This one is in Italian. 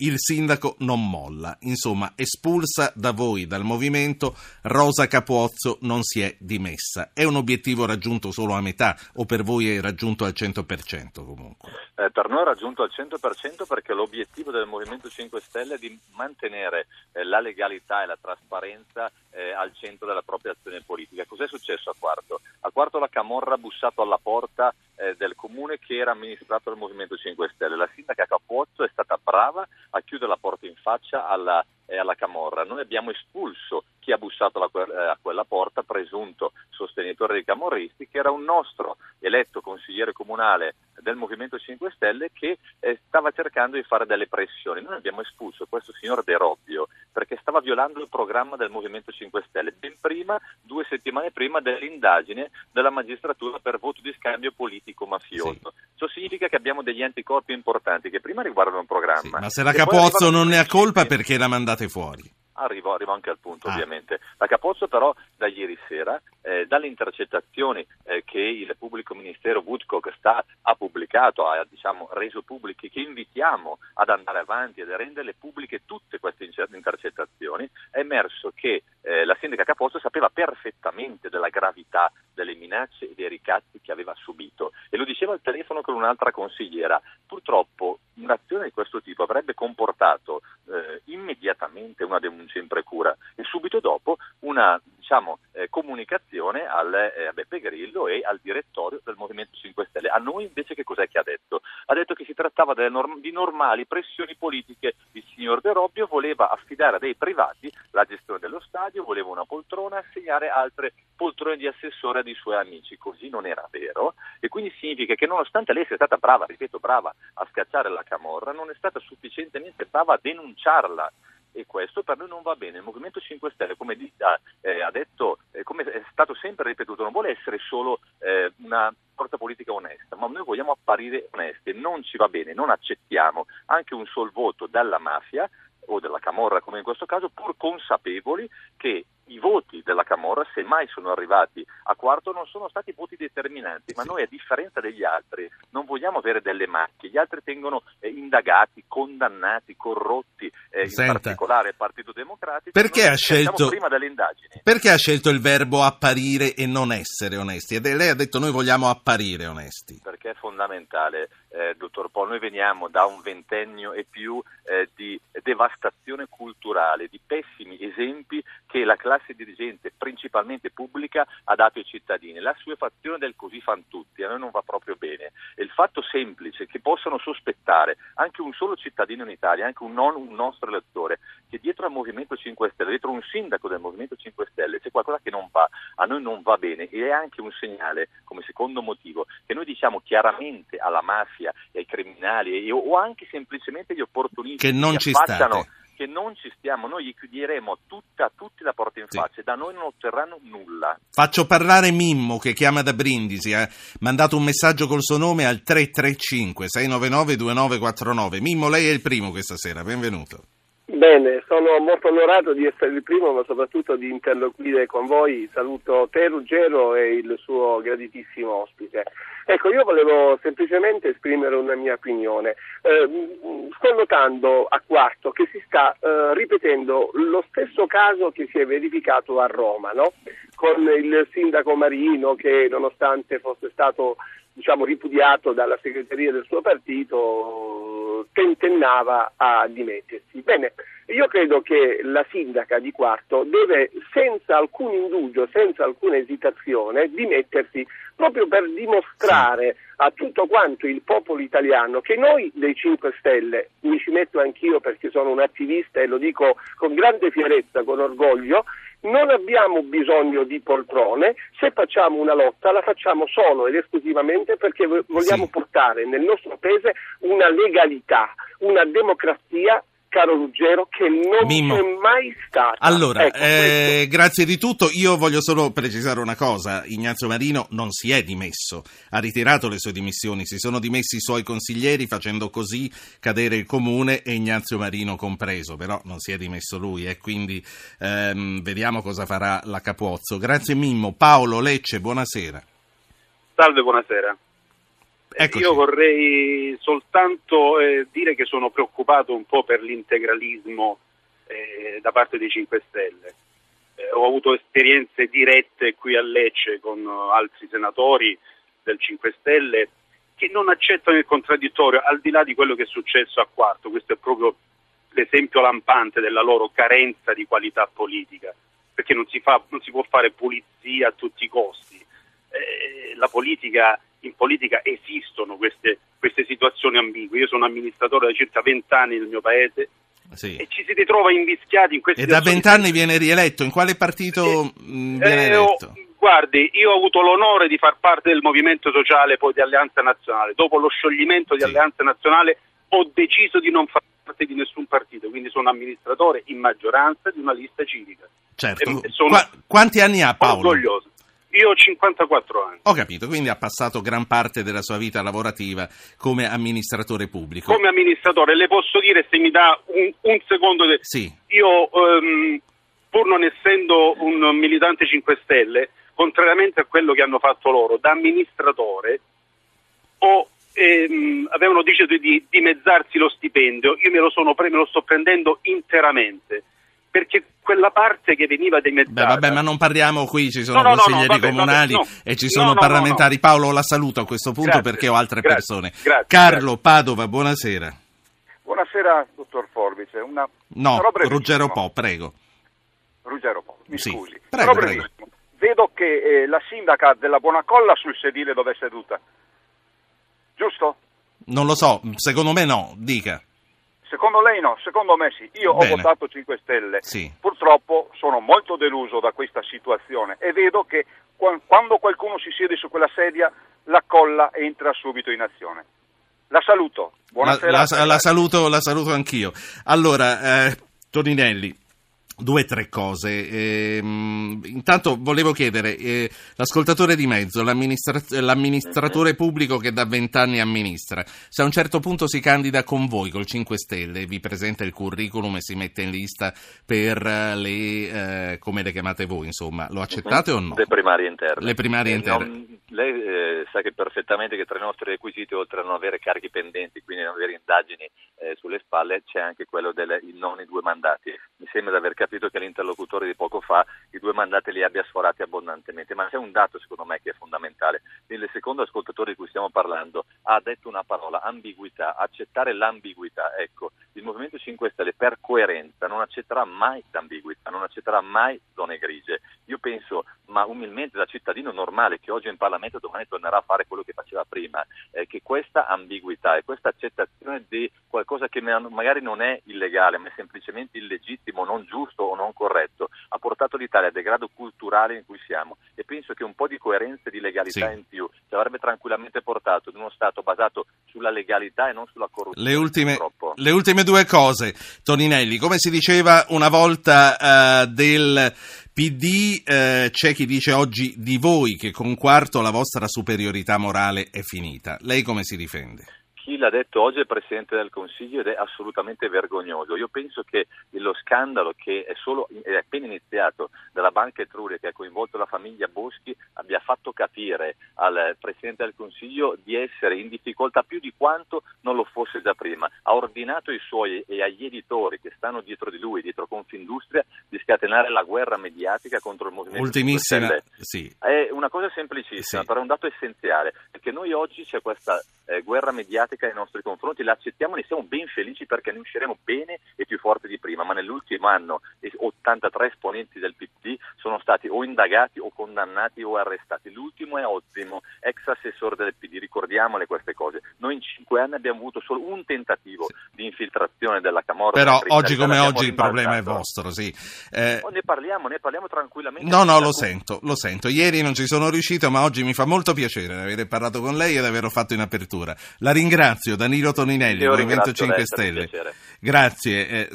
Il sindaco non molla, insomma, espulsa da voi, dal movimento, Rosa Capuozzo non si è dimessa. È un obiettivo raggiunto solo a metà o per voi è raggiunto al 100% comunque? Eh, per noi è raggiunto al 100% perché l'obiettivo del Movimento 5 Stelle è di mantenere eh, la legalità e la trasparenza eh, al centro della propria azione politica. Cos'è successo a Quarto? A Quarto la Camorra ha bussato alla porta eh, del comune che era amministrato dal Movimento 5 Stelle. La sindaca Capuozzo è stata brava a chiudere la porta in faccia alla, eh, alla Camorra. Noi abbiamo espulso chi ha bussato la, eh, a quella porta, presunto sostenitore dei camorristi, che era un nostro eletto consigliere comunale del Movimento 5 Stelle che eh, stava cercando di fare delle pressioni. Noi abbiamo espulso questo signor De Robbio perché stava violando il programma del Movimento 5 Stelle ben prima, due settimane prima dell'indagine della magistratura per voto di scambio politico-mafioso. Sì. Ciò significa che abbiamo degli anticorpi importanti che prima riguardano un programma. Sì, ma se la Capozzo non ne ha colpa perché la mandate fuori? Arrivo, arrivo, anche al punto, ah. ovviamente. La Capozzo, però, da ieri sera, eh, dalle intercettazioni eh, che il pubblico ministero Woodcock sta, ha pubblicato, ha diciamo, reso pubbliche, che invitiamo ad andare avanti ed a renderle pubbliche tutte queste intercettazioni, è emerso che eh, la sindaca Capozzo sapeva perfettamente della gravità delle minacce e dei ricatti che aveva subito e lo diceva al telefono con un'altra consigliera. Purtroppo un'azione di questo tipo avrebbe comportato eh, immediatamente una denuncia in precura e subito dopo una diciamo, eh, comunicazione al, eh, a Beppe Grillo e al direttorio del Movimento 5 Stelle. A noi invece che cos'è che ha detto? Ha detto che si trattava norm- di normali pressioni politiche. Il signor De Robbio voleva affidare a dei privati la gestione dello stadio, voleva una poltrona e assegnare altre poltrone di assessore ai suoi amici. Così non era vero e quindi significa che nonostante lei sia stata brava, ripeto brava, a scacciare la camorra, non è stata sufficientemente brava a denunciarla e questo per noi non va bene. Il Movimento 5 Stelle, come eh, ha detto, eh, come è stato sempre ripetuto, non vuole essere solo eh, una forza politica onesta, ma noi vogliamo apparire onesti non ci va bene, non accettiamo anche un sol voto dalla mafia o della Camorra come in questo caso, pur consapevoli che della Camorra, se mai sono arrivati a quarto, non sono stati voti determinanti, ma noi a differenza degli altri non vogliamo avere delle macchie, gli altri tengono eh, indagati, condannati, corrotti, eh, in particolare il Partito Democratico, perché ha, scelto, prima delle indagini. perché ha scelto il verbo apparire e non essere onesti? E lei ha detto noi vogliamo apparire onesti. Perché è fondamentale, eh, dottor Paul, noi veniamo da un ventennio e più eh, di devastazione culturale, di pessimi esempi che la classe dirigente, principalmente pubblica, ha dato ai cittadini. La suefazione del così fan tutti a noi non va proprio bene. E il fatto semplice che possano sospettare anche un solo cittadino in Italia, anche un, non un nostro elettore, che dietro al Movimento 5 Stelle, dietro un sindaco del Movimento 5 Stelle c'è qualcosa che non va, a noi non va bene e è anche un segnale, come secondo motivo, che noi diciamo chiaramente alla mafia e ai criminali e, o anche semplicemente agli opportunisti che non ci state che non ci stiamo, noi gli chiuderemo tutta, tutti la porta in sì. faccia e da noi non otterranno nulla. Faccio parlare Mimmo che chiama da Brindisi, ha mandato un messaggio col suo nome al 335 699 2949. Mimmo, lei è il primo questa sera, benvenuto. Bene, sono molto onorato di essere il primo, ma soprattutto di interloquire con voi. Saluto te, Ruggero, e il suo graditissimo ospite. Ecco, io volevo semplicemente esprimere una mia opinione. Eh, sto notando a quarto che si sta eh, ripetendo lo stesso caso che si è verificato a Roma, no? con il sindaco Marino che nonostante fosse stato diciamo, ripudiato dalla segreteria del suo partito, tentennava a dimettersi. Bene, io credo che la sindaca di Quarto deve senza alcun indugio, senza alcuna esitazione, dimettersi proprio per dimostrare a tutto quanto il popolo italiano che noi dei 5 Stelle, mi ci metto anch'io perché sono un attivista e lo dico con grande fierezza, con orgoglio, non abbiamo bisogno di poltrone, se facciamo una lotta la facciamo solo ed esclusivamente perché vogliamo sì. portare nel nostro paese una legalità, una democrazia caro Ruggero, che non Mimmo. c'è mai stata. Allora, ecco, eh, grazie di tutto. Io voglio solo precisare una cosa. Ignazio Marino non si è dimesso, ha ritirato le sue dimissioni, si sono dimessi i suoi consiglieri facendo così cadere il comune e Ignazio Marino compreso, però non si è dimesso lui e eh, quindi ehm, vediamo cosa farà la Capuozzo. Grazie Mimmo. Paolo Lecce, buonasera. Salve, buonasera. Eccoci. Io vorrei soltanto eh, dire che sono preoccupato un po' per l'integralismo eh, da parte dei 5 Stelle. Eh, ho avuto esperienze dirette qui a Lecce con uh, altri senatori del 5 Stelle che non accettano il contraddittorio al di là di quello che è successo a Quarto. Questo è proprio l'esempio lampante della loro carenza di qualità politica, perché non si, fa, non si può fare pulizia a tutti i costi. Eh, la politica, in politica esistono queste, queste situazioni ambigue. Io sono amministratore da circa vent'anni nel mio paese sì. e ci si ritrova invischiati in queste E da vent'anni viene rieletto, in quale partito eh, viene eh, eletto? Guardi, io ho avuto l'onore di far parte del movimento sociale poi di Alleanza Nazionale. Dopo lo scioglimento di sì. Alleanza Nazionale ho deciso di non far parte di nessun partito, quindi sono amministratore in maggioranza di una lista civica. Certo. Qua, quanti anni ha Paolo? Orgoglioso. Io ho 54 anni. Ho capito, quindi ha passato gran parte della sua vita lavorativa come amministratore pubblico. Come amministratore, le posso dire se mi dà un, un secondo. De... Sì. Io, um, pur non essendo un militante 5 Stelle, contrariamente a quello che hanno fatto loro, da amministratore ho, ehm, avevano deciso di dimezzarsi lo stipendio, io me lo, sono, me lo sto prendendo interamente perché quella parte che veniva dimezzata... Beh, vabbè, ma non parliamo qui, ci sono no, no, consiglieri no, vabbè, comunali vabbè, e ci sono parlamentari. Paolo, la saluto a questo punto grazie, perché ho altre grazie, persone. Grazie, Carlo Padova, buonasera. Buonasera, dottor Forbice. Una, no, Ruggero Po, prego. Ruggero Po, mi sì, scusi. Prego, prego. Vedo che eh, la sindaca della Buonacolla sul sedile dove è seduta. Giusto? Non lo so, secondo me no, dica. Secondo lei no, secondo me sì. Io Bene. ho votato 5 Stelle. Sì. Purtroppo sono molto deluso da questa situazione e vedo che quando qualcuno si siede su quella sedia la colla entra subito in azione. La saluto. Buonasera. La, la, la saluto, la saluto anch'io. Allora, eh, Toninelli, Due o tre cose. Eh, intanto volevo chiedere, eh, l'ascoltatore di mezzo, l'amministra- l'amministratore pubblico che da vent'anni amministra, se a un certo punto si candida con voi, col 5 Stelle, vi presenta il curriculum e si mette in lista per le, eh, come le chiamate voi, insomma, lo accettate o no? Le primarie interne. Le primarie interne. Non, lei eh, sa che perfettamente che tra i nostri requisiti, oltre a non avere carichi pendenti, quindi non avere indagini eh, sulle spalle, c'è anche quello del non i due mandati. Mi sembra di aver capito che l'interlocutore di poco fa i due mandati li abbia sforati abbondantemente, ma c'è un dato secondo me che è fondamentale. Il secondo ascoltatore di cui stiamo parlando ha detto una parola, ambiguità, accettare l'ambiguità. Ecco, il Movimento 5 Stelle per coerenza non accetterà mai l'ambiguità, non accetterà mai zone grigie. Io penso, ma umilmente da cittadino normale che oggi è in Parlamento domani tornerà a fare quello che faceva prima, eh, che questa ambiguità e questa accettazione di qualcosa che magari non è illegale, ma è semplicemente illegittimo, non giusto o non corretto, ha portato l'Italia al degrado culturale in cui siamo e penso che un po' di coerenza e di legalità sì. in più ci avrebbe tranquillamente portato ad uno Stato basato sulla legalità e non sulla corruzione. Le ultime, le ultime due cose, Toninelli, come si diceva una volta uh, del PD eh, c'è chi dice oggi di voi che con quarto la vostra superiorità morale è finita. Lei come si difende? Chi l'ha detto oggi è il Presidente del Consiglio ed è assolutamente vergognoso. Io penso che lo scandalo che è, solo, è appena iniziato dalla Banca Etruria che ha coinvolto la famiglia Boschi abbia fatto capire al Presidente del Consiglio di essere in difficoltà più di quanto non lo fosse già prima. Ha ordinato ai suoi e agli editori che stanno dietro di lui, dietro Confindustria, di scatenare la guerra mediatica contro il movimento. Ultimissima, sì. È una cosa semplicissima, sì. però è un dato essenziale, perché noi oggi c'è questa eh, guerra mediatica nei nostri confronti, la accettiamo e ne siamo ben felici perché ne usciremo bene e più forti di prima, ma nell'ultimo anno 83 esponenti del PD sono stati o indagati o condannati o arrestati. L'ultimo è Ozzimo, ex assessore del PD, ricordiamole queste cose. Noi in cinque anni abbiamo avuto solo un tentativo di infiltrazione della Camorra. Però oggi come oggi il problema è vostro, sì. Eh... Ne parliamo, ne parliamo tranquillamente. No, no, lo sento, lo sento. Ieri non ci sono riuscito, ma oggi mi fa molto piacere aver parlato con lei ed averlo fatto in apertura. La ringrazio, Danilo Toninelli, Movimento 5 Stelle. Grazie. Eh,